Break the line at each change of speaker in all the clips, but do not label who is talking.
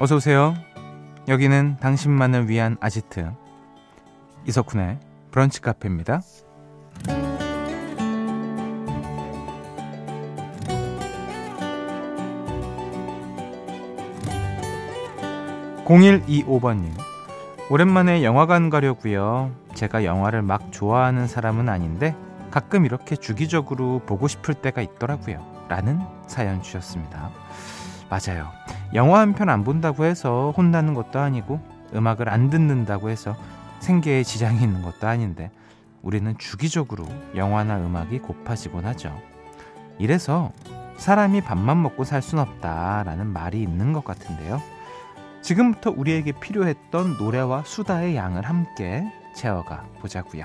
어서 오세요. 여기는 당신만을 위한 아지트 이석훈의 브런치 카페입니다. 0125번님 오랜만에 영화관 가려고요. 제가 영화를 막 좋아하는 사람은 아닌데 가끔 이렇게 주기적으로 보고 싶을 때가 있더라고요. 라는 사연 주셨습니다. 맞아요. 영화 한 편 안 본다고 해서 혼나는 것도 아니고 음악을 안 듣는다고 해서 생계에 지장이 있는 것도 아닌데 우리는 주기적으로 영화나 음악이 고파지곤 하죠. 이래서 사람이 밥만 먹고 살 순 없다라는 말이 있는 것 같은데요. 지금부터 우리에게 필요했던 노래와 수다의 양을 함께 채워가 보자고요.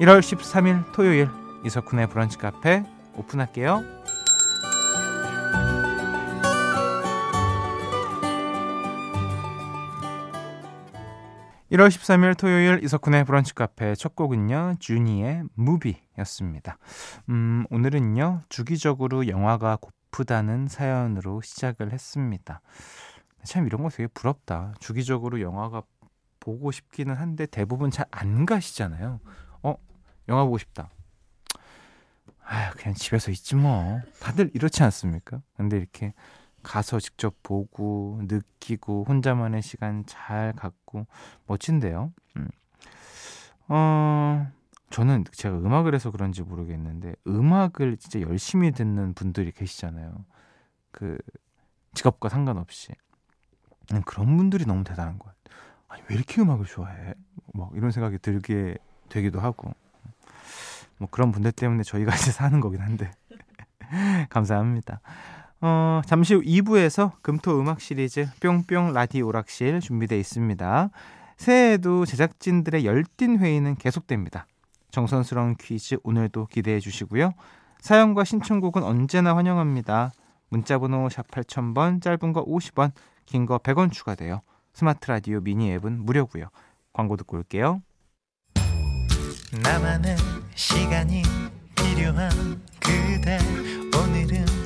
1월 13일 토요일 이석훈의 브런치 카페 오픈할게요. 1월 13일 토요일 이석훈의 브런치 카페 첫 곡은요, 주니의 무비였습니다. 음, 오늘은요, 주기적으로 영화가 고프다는 사연으로 시작을 했습니다. 참 이런 거 되게 부럽다. 주기적으로 영화가 보고 싶기는 한데 대부분 잘 안 가시잖아요. 어, 영화 보고 싶다. 아, 그냥 집에서 있지 뭐. 다들 이렇지 않습니까? 근데 이렇게 가서 직접 보고 느끼고 혼자만의 시간 잘 갖고 멋진데요. 음. 어, 저는 제가 음악을 해서 그런지 모르겠는데 음악을 진짜 열심히 듣는 분들이 계시잖아요. 그 직업과 상관없이 그런 분들이 너무 대단한 거예요. 아니 왜 이렇게 음악을 좋아해? 뭐 이런 생각이 들게 되기도 하고 뭐 그런 분들 때문에 저희가 이제 사는 거긴 한데 감사합니다. 어, 잠시 후 2부에서 금토 음악 시리즈 뿅뿅 라디오 오락실 준비되어 있습니다. 새해에도 제작진들의 열띤 회의는 계속됩니다. 정선스러운 퀴즈 오늘도 기대해 주시고요. 사연과 신청곡은 언제나 환영합니다. 문자번호 샵 8000번, 짧은 거 50원, 긴 거 100원 추가돼요. 스마트 라디오 미니 앱은 무료고요. 광고 듣고 올게요. 나만의 시간이 필요한 그대 오늘은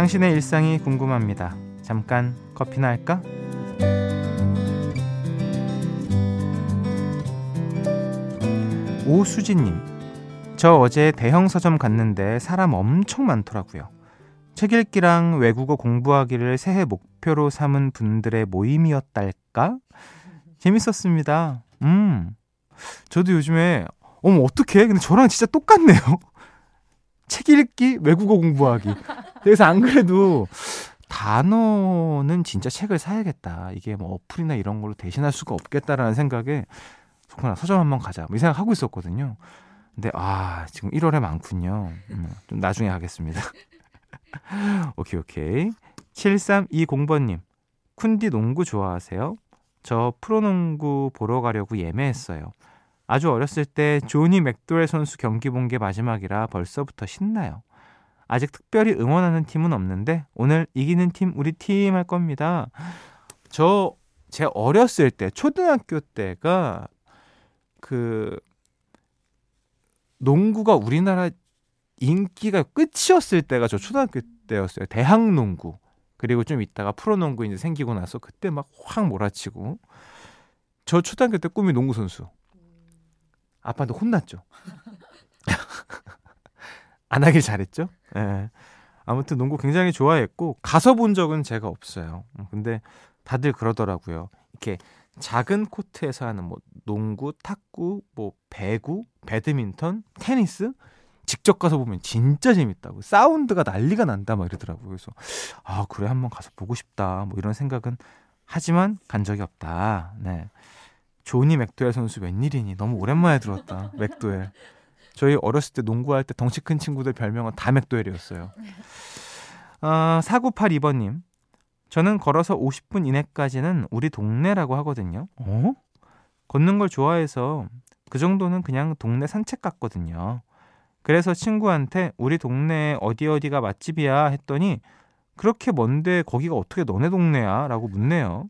당신의 일상이 궁금합니다. 잠깐 커피나 할까? 오수진님, 저 어제 대형 서점 갔는데 사람 엄청 많더라고요. 책 읽기랑 외국어 공부하기를 새해 목표로 삼은 분들의 모임이었달까? 재밌었습니다. 음, 저도 요즘에, 어머, 어떡해? 근데 저랑 진짜 똑같네요. 책 읽기, 외국어 공부하기. 그래서 안 그래도 단어는 진짜 책을 사야겠다. 이게 뭐 어플이나 이런 걸로 대신할 수가 없겠다라는 생각에 속하나 서점 한번 가자. 뭐 이 생각 하고 있었거든요. 근데 아 지금 1월에 많군요. 음, 좀 나중에 하겠습니다. 오케이 오케이. 7320번님 쿤디 농구 좋아하세요? 저 프로농구 보러 가려고 예매했어요. 아주 어렸을 때 조니 맥도웰 선수 경기 본 게 마지막이라 벌써부터 신나요. 아직 특별히 응원하는 팀은 없는데 오늘 이기는 팀 우리 팀 할 겁니다. 저 제 어렸을 때 초등학교 때가 그 농구가 우리나라 인기가 끝이었을 때가 저 초등학교 때였어요. 대학 농구. 그리고 좀 있다가 프로농구 이제 생기고 나서 그때 막 확 몰아치고 저 초등학교 때 꿈이 농구 선수. 아빠한테 혼났죠. 안 하길 잘했죠. 예. 네. 아무튼 농구 굉장히 좋아했고 가서 본 적은 제가 없어요. 음, 근데 다들 그러더라고요. 이렇게 작은 코트에서 하는 뭐 농구, 탁구, 뭐 배구, 배드민턴, 테니스 직접 가서 보면 진짜 재밌다고. 사운드가 난리가 난다 막 이러더라고요. 그래서 아, 그래 한번 가서 보고 싶다. 뭐 이런 생각은 하지만 간 적이 없다. 네. 조니 맥도웰 선수 웬일이니? 너무 오랜만에 들었다. 맥도웰. 저희 어렸을 때 농구할 때 덩치 큰 친구들 별명은 다 맥도웰이었어요. 아, 4982번님. 저는 걸어서 50분 이내까지는 우리 동네라고 하거든요. 어? 걷는 걸 좋아해서 그 정도는 그냥 동네 산책 같거든요. 그래서 친구한테 우리 동네에 어디 어디가 맛집이야 했더니 그렇게 먼데 거기가 어떻게 너네 동네야? 라고 묻네요.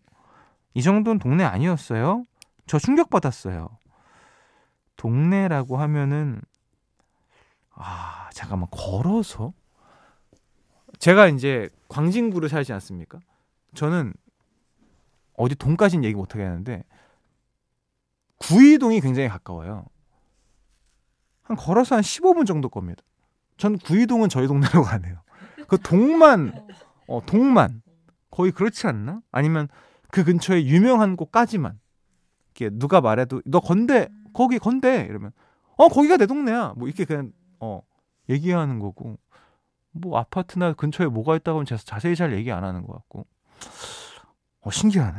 이 정도는 동네 아니었어요? 저 충격받았어요. 동네라고 하면은 아 잠깐만 걸어서 제가 이제 광진구를 살지 않습니까? 저는 어디 동까지는 얘기 못 하겠는데 구이동이 굉장히 가까워요. 한 걸어서 한 15분 정도 겁니다. 전 구이동은 저희 동네로 가네요. 그 동만 어 동만 거의 그렇지 않나? 아니면 그 근처에 유명한 곳까지만 이렇게 누가 말해도 너 건대 거기 건대. 이러면 어 거기가 내 동네야. 뭐 이렇게 그냥 어 얘기하는 거고. 뭐 아파트나 근처에 뭐가 있다고 하면 자세히 잘 얘기 안 하는 것 같고. 어 신기하네.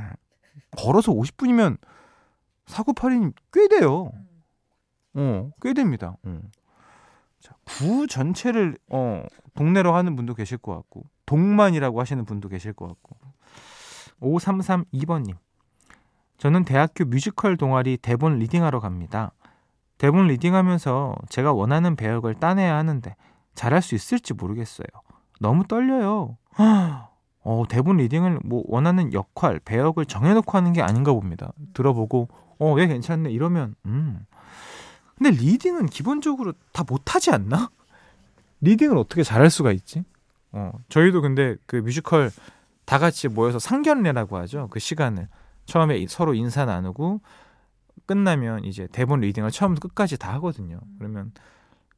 걸어서 50분이면 사고팔이님 꽤 돼요. 어꽤 됩니다. 어. 자, 구 전체를 어 동네로 하는 분도 계실 것 같고 동만이라고 하시는 분도 계실 것 같고. 5332번님 저는 대학교 뮤지컬 동아리 대본 리딩하러 갑니다. 대본 리딩하면서 제가 원하는 배역을 따내야 하는데 잘할 수 있을지 모르겠어요. 너무 떨려요. 어, 대본 리딩을 뭐 원하는 역할, 배역을 정해놓고 하는 게 아닌가 봅니다. 들어보고 어, 얘 괜찮네 이러면 음. 근데 reading은 기본적으로 다 못하지 않나? reading을 어떻게 잘할 수가 있지? 어, 저희도 근데 그 뮤지컬 다 같이 모여서 상견례라고 하죠. 그 시간을. 처음에 서로 인사 나누고 끝나면 이제 대본 reading을 처음부터 끝까지 다 하거든요. 그러면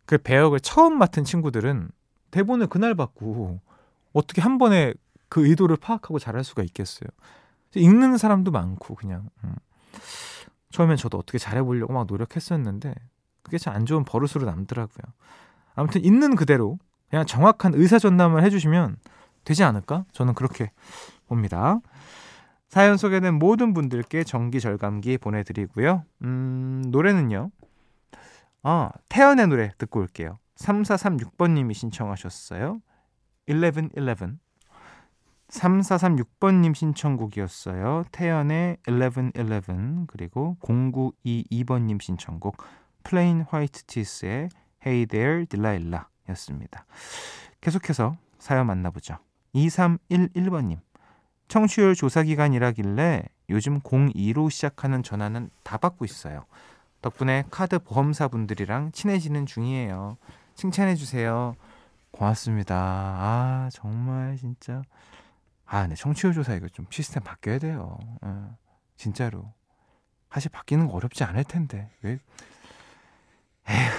그 배역을 처음 맡은 친구들은 대본을 그날 받고 어떻게 한 번에 그 의도를 파악하고 잘할 수가 있겠어요. 읽는 사람도 많고 그냥 음. 처음엔 저도 어떻게 잘해보려고 막 노력했었는데 그게 참 안 좋은 버릇으로 남더라고요. 아무튼 있는 그대로 그냥 정확한 의사 전담을 해주시면 되지 않을까? 저는 그렇게 봅니다. 사연 소개된 모든 분들께 정기 절감기 보내드리고요. 음, 노래는요. 아, 태연의 노래 듣고 올게요. 3436번님이 신청하셨어요. 1111. 3436번님 신청곡이었어요. 태연의 1111 그리고 0922번님 신청곡 Plain White Tees의 Hey There Delilah 였습니다. 계속해서 사연 만나보죠. 2311번님 청취율 조사 기간이라길래 요즘 02로 시작하는 전화는 다 받고 있어요. 덕분에 카드 보험사 분들이랑 친해지는 중이에요. 칭찬해 주세요. 고맙습니다. 아 정말 진짜 아 네, 청취율 조사 이거 좀 시스템 바뀌어야 돼요. 어, 진짜로 사실 바뀌는 거 어렵지 않을 텐데 왜? 에휴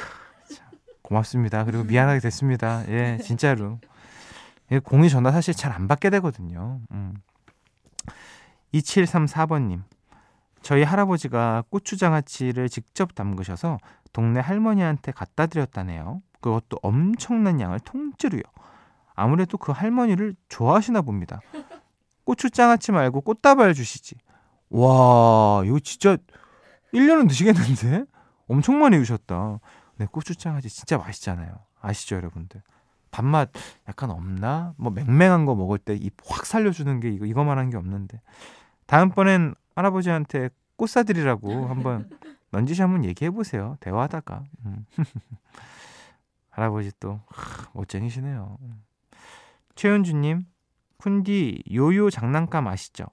참, 고맙습니다. 그리고 미안하게 됐습니다. 예 진짜로. 공이 전화 사실 잘 안 받게 되거든요. 음. 2734번님. 저희 할아버지가 고추장아찌를 직접 담그셔서 동네 할머니한테 갖다 드렸다네요. 그것도 엄청난 양을 통째로요. 아무래도 그 할머니를 좋아하시나 봅니다. 고추장아찌 말고 꽃다발 주시지. 와, 이거 진짜 1년은 드시겠는데? 엄청 많이 주셨다. 네, 고추장아찌 진짜 맛있잖아요. 아시죠, 여러분들? 밥맛 약간 없나? 뭐 맹맹한 거 먹을 때 입 확 살려주는 게 이거 이거만 한 게 없는데 다음번엔 할아버지한테 꽃 사드리라고 한번 넌지시 한번 얘기해 보세요. 대화하다가 음. 할아버지 또 하, 멋쟁이시네요. 최은주님, 쿤디 요요 장난감 아시죠?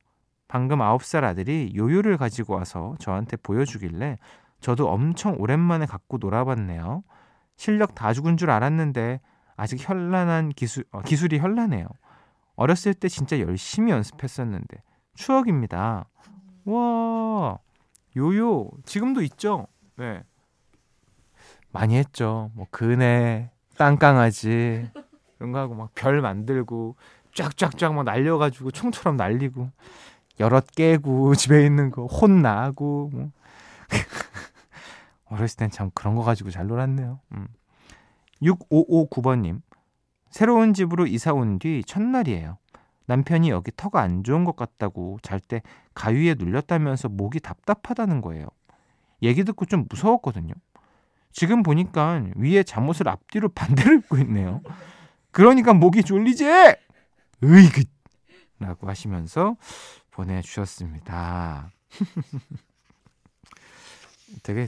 방금 9살 아들이 요요를 가지고 와서 저한테 보여주길래 저도 엄청 오랜만에 갖고 놀아봤네요. 실력 다 죽은 줄 알았는데 아직 현란한 기술, 어, 기술이 현란해요. 어렸을 때 진짜 열심히 연습했었는데 추억입니다. 와, 요요 지금도 있죠? 네. 많이 했죠. 뭐 그네, 땅강아지 이런 거 하고 막 별 만들고 쫙쫙쫙 막 날려가지고 총처럼 날리고 여럿 깨고 집에 있는 거 혼나고 뭐. 어렸을 땐 참 그런 거 가지고 잘 놀았네요. 음. 6559번님. 새로운 집으로 이사 온 뒤 첫날이에요. 남편이 여기 터가 안 좋은 것 같다고 잘 때 가위에 눌렸다면서 목이 답답하다는 거예요. 얘기 듣고 좀 무서웠거든요. 지금 보니까 위에 잠옷을 앞뒤로 반대로 입고 있네요. 그러니까 목이 졸리지? 으이그! 라고 하시면서 보내주셨습니다. 되게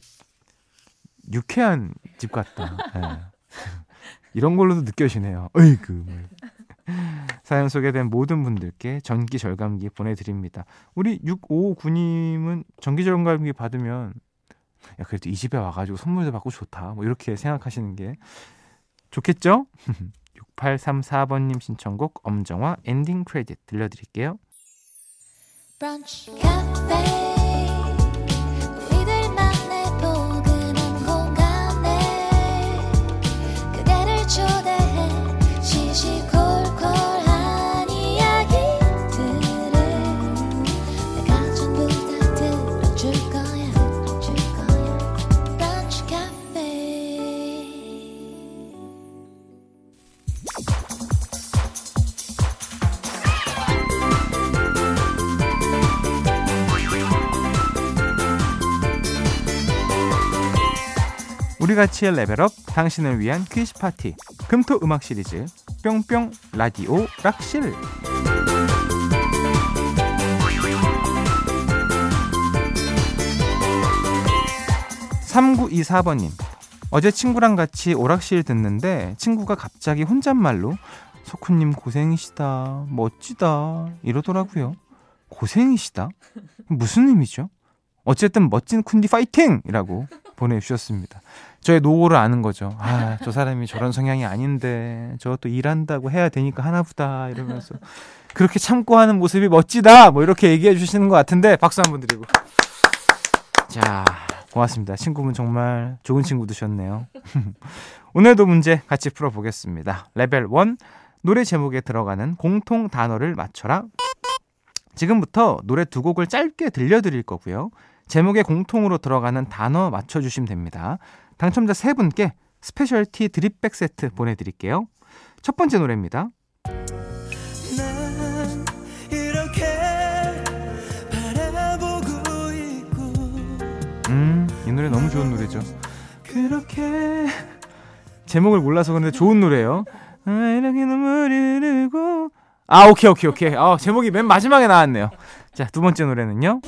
유쾌한 집 같다. 네. 이런 걸로도 느껴지네요. 으이그. 사연 소개된 모든 분들께 전기 절감기 보내드립니다. 우리 659님은 전기 절감기 받으면 야 그래도 이 집에 와가지고 선물도 받고 좋다. 뭐 이렇게 생각하시는 게 좋겠죠? 6834번님 신청곡 엄정화 엔딩 크레딧 들려드릴게요. 브런치, 우리같이의 level up 당신을 위한 퀴즈 파티 금토 음악 시리즈 뿅뿅 라디오 락실 3924번님 어제 친구랑 같이 오락실 듣는데 친구가 갑자기 혼잣말로 석훈님 고생이시다 멋지다 이러더라고요 고생이시다? 무슨 의미죠? 어쨌든 멋진 쿤디 파이팅이라고 보내주셨습니다. 저의 노고를 아는 거죠. 아, 저 사람이 저런 성향이 아닌데 저 또 일한다고 해야 되니까 하나보다 이러면서 그렇게 참고 하는 모습이 멋지다. 뭐 이렇게 얘기해 주시는 것 같은데 박수 한번 드리고. 자, 고맙습니다. 친구분 정말 좋은 친구 두셨네요. 오늘도 문제 같이 풀어보겠습니다. 레벨 1 노래 제목에 들어가는 공통 단어를 맞춰라. 지금부터 노래 두 곡을 짧게 들려드릴 거고요. 제목에 공통으로 들어가는 단어 맞춰주시면 됩니다. 당첨자 세 분께 스페셜티 드립백 세트 보내드릴게요. 첫 번째 노래입니다. 음, 이 노래 너무 좋은 노래죠. 그렇게 제목을 몰라서 그런데 좋은 노래예요. 아, 이렇게 눈물이 흐르고 아, 오케이, 오케이, 오케이. 아, 제목이 맨 마지막에 나왔네요. 자, 두 번째 노래는요.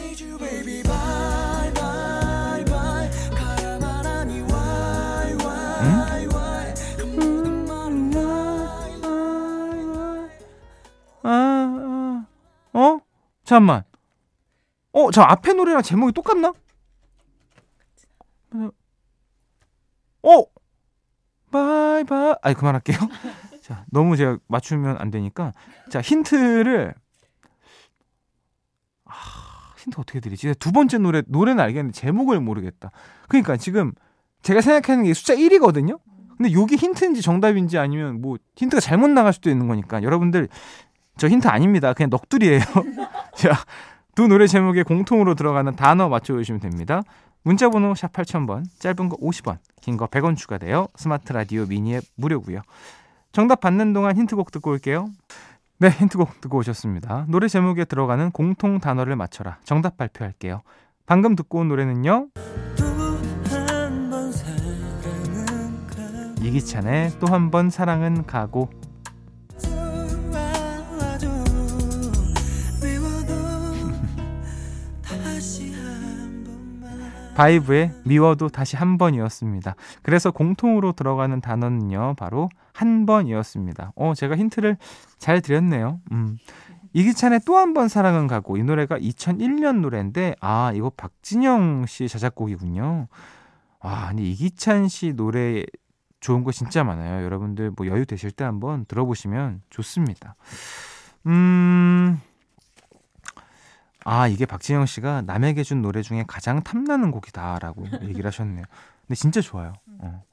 잠깐만. 어, 저 앞에 노래랑 제목이 똑같나? 어! 바이바이. 아니, 그만할게요. 자, 너무 제가 맞추면 안 되니까. 자, 힌트를. 아, 힌트 어떻게 드리지? 두 번째 노래, 노래는 알겠는데 제목을 모르겠다. 그러니까 지금 제가 생각하는 게 숫자 1이거든요? 근데 요게 힌트인지 정답인지 아니면 뭐 힌트가 잘못 나갈 수도 있는 거니까 여러분들 저 힌트 아닙니다. 그냥 넋두리예요. 자, 두 노래 제목에 공통으로 들어가는 단어 맞춰주시면 됩니다. 문자 번호 샵 8000번, 짧은 거 50원, 긴 거 100원 추가돼요. 스마트 라디오 미니앱 무료고요. 정답 받는 동안 힌트곡 듣고 올게요. 네, 힌트곡 듣고 오셨습니다. 노래 제목에 들어가는 공통 단어를 맞춰라. 정답 발표할게요. 방금 듣고 온 노래는요. 이기찬의 또 한 번 사랑은 가고 바이브의 미워도 다시 한 번이었습니다. 그래서 공통으로 들어가는 단어는요, 바로 한 번이었습니다. 어, 제가 힌트를 잘 드렸네요. 음. 이기찬의 또 한 번 사랑은 가고 이 노래가 2001년 노래인데 아 이거 박진영 씨 자작곡이군요. 아 근데 이기찬 씨 노래 좋은 거 진짜 많아요. 여러분들 뭐 여유 되실 때 한번 들어보시면 좋습니다. 음 아, 이게 박진영 씨가 남에게 준 노래 중에 가장 탐나는 곡이다라고 얘기를 하셨네요. 근데 진짜 좋아요. 어.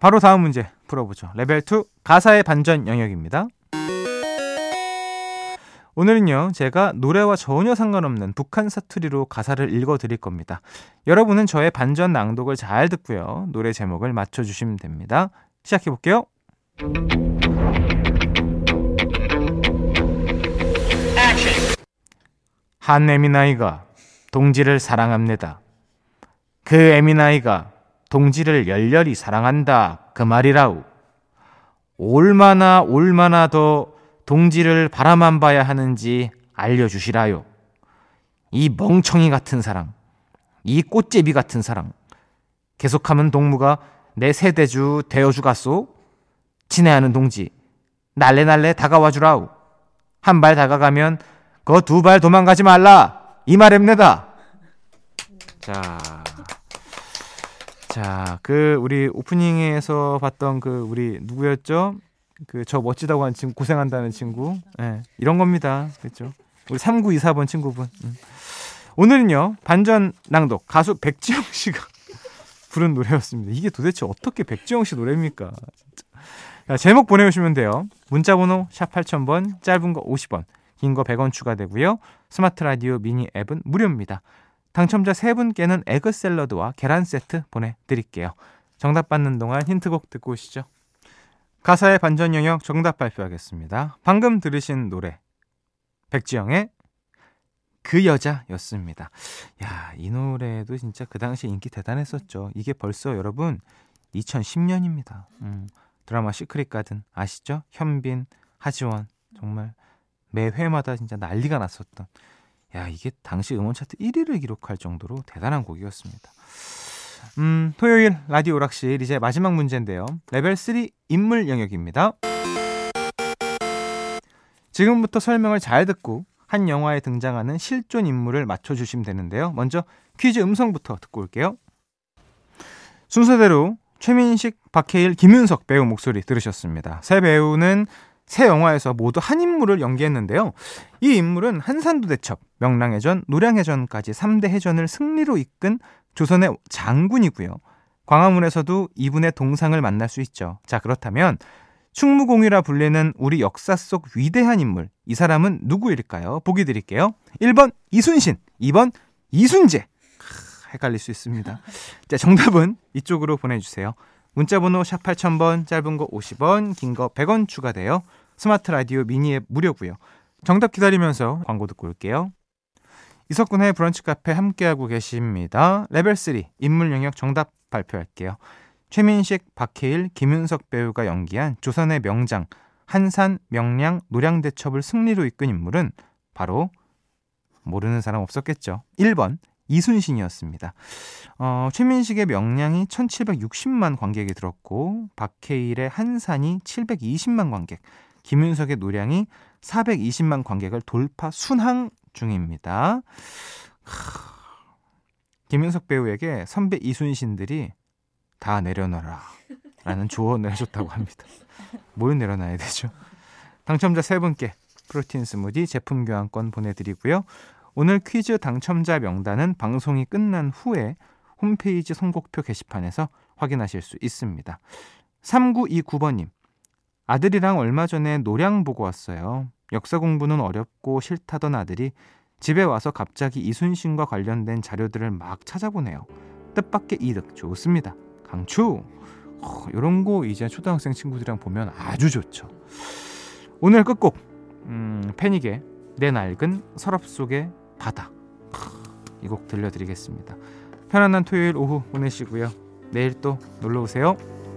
바로 다음 문제 풀어보죠. 레벨 2 가사의 반전 영역입니다. 오늘은요, 제가 노래와 전혀 상관없는 북한 사투리로 가사를 읽어 드릴 겁니다. 여러분은 저의 반전 낭독을 잘 듣고요. 노래 제목을 맞춰주시면 됩니다. 시작해 볼게요. 한 에미나이가 동지를 사랑합니다. 그 에미나이가 동지를 열렬히 사랑한다. 그 말이라우. 얼마나 얼마나 더 동지를 바라만 봐야 하는지 알려주시라요. 이 멍청이 같은 사랑, 이 꽃제비 같은 사랑. 계속하면 동무가 내 세대주 되어주갔소? 친애하는 동지, 날래날래 다가와 주라우. 한 발 다가가면 그두발 도망가지 말라. 이 말입니다. 자. 자, 그 우리 오프닝에서 봤던 그 우리 누구였죠? 그 저 멋지다고 하는 친구 고생한다는 친구. 예. 네, 이런 겁니다. 그렇죠? 우리 3924번 친구분. 음. 오늘은요. 반전 낭독 가수 백지영 씨가 부른 노래였습니다. 이게 도대체 어떻게 백지영 씨 노래입니까? 자, 제목 보내주시면 돼요. 문자번호 샵 8000번, 짧은 거 50원, 긴 거 100원 추가되고요. 스마트 라디오 미니 앱은 무료입니다. 당첨자 3분께는 egg 샐러드와 계란 세트 보내드릴게요. 정답 받는 동안 힌트곡 듣고 오시죠. 가사의 반전 영역 정답 발표하겠습니다. 방금 들으신 노래 백지영의 그 여자였습니다. 야, 이 노래도 진짜 그 당시 인기 대단했었죠. 이게 벌써 여러분 2010년입니다. 음, 드라마 시크릿 가든 아시죠? 현빈, 하지원 정말 매 회마다 진짜 난리가 났었던 야, 이게 당시 음원 차트 1위를 기록할 정도로 대단한 곡이었습니다. 음, 토요일 라디오 오락실 이제 마지막 문제인데요. 레벨 3 인물 영역입니다. 지금부터 설명을 잘 듣고 한 영화에 등장하는 실존 인물을 맞춰주시면 되는데요. 먼저 퀴즈 음성부터 듣고 올게요. 순서대로 최민식, 박해일, 김윤석 배우 목소리 들으셨습니다. 세 배우는 새 영화에서 모두 한 인물을 연기했는데요. 이 인물은 한산도 대첩, 명랑해전, 노량해전까지 3대 해전을 승리로 이끈 조선의 장군이고요. 광화문에서도 이분의 동상을 만날 수 있죠. 자, 그렇다면 충무공이라 불리는 우리 역사 속 위대한 인물, 이 사람은 누구일까요? 보기 드릴게요. 1번 이순신, 2번 이순재. 헷갈릴 수 있습니다. 자, 정답은 이쪽으로 보내주세요. 문자번호 샵 8000번, 짧은 거 50원, 긴 거 100원 추가돼요. 스마트 라디오 미니 앱 무료고요. 정답 기다리면서 광고 듣고 올게요. 이석훈의 브런치 카페 함께하고 계십니다. 레벨 3 인물 영역 정답 발표할게요. 최민식, 박해일, 김윤석 배우가 연기한 조선의 명장 한산, 명량, 노량대첩을 승리로 이끈 인물은 바로 모르는 사람 없었겠죠. 1번 이순신이었습니다. 어, 최민식의 명량이 1760만 관객이 들었고 박해일의 한산이 720만 관객, 김윤석의 노량이 420만 관객을 돌파 순항 중입니다. 김윤석 배우에게 선배 이순신들이 다 내려놔라 라는 조언을 해줬다고 합니다. 뭘 내려놔야 되죠? 당첨자 3분께 프로틴 스무디 제품 교환권 보내드리고요. 오늘 퀴즈 당첨자 명단은 방송이 끝난 후에 홈페이지 선곡표 게시판에서 확인하실 수 있습니다. 3929번님, 아들이랑 얼마 전에 노량 보고 왔어요. 역사 공부는 어렵고 싫다던 아들이 집에 와서 갑자기 이순신과 관련된 자료들을 막 찾아보네요. 뜻밖의 이득 좋습니다. 강추! 어, 이런 거 이제 초등학생 친구들이랑 보면 아주 좋죠. 오늘 끝곡 음, 패닉의 내 낡은 서랍 속의 바다 이 곡 들려드리겠습니다. 편안한 토요일 오후 보내시고요. 내일 또 놀러 오세요.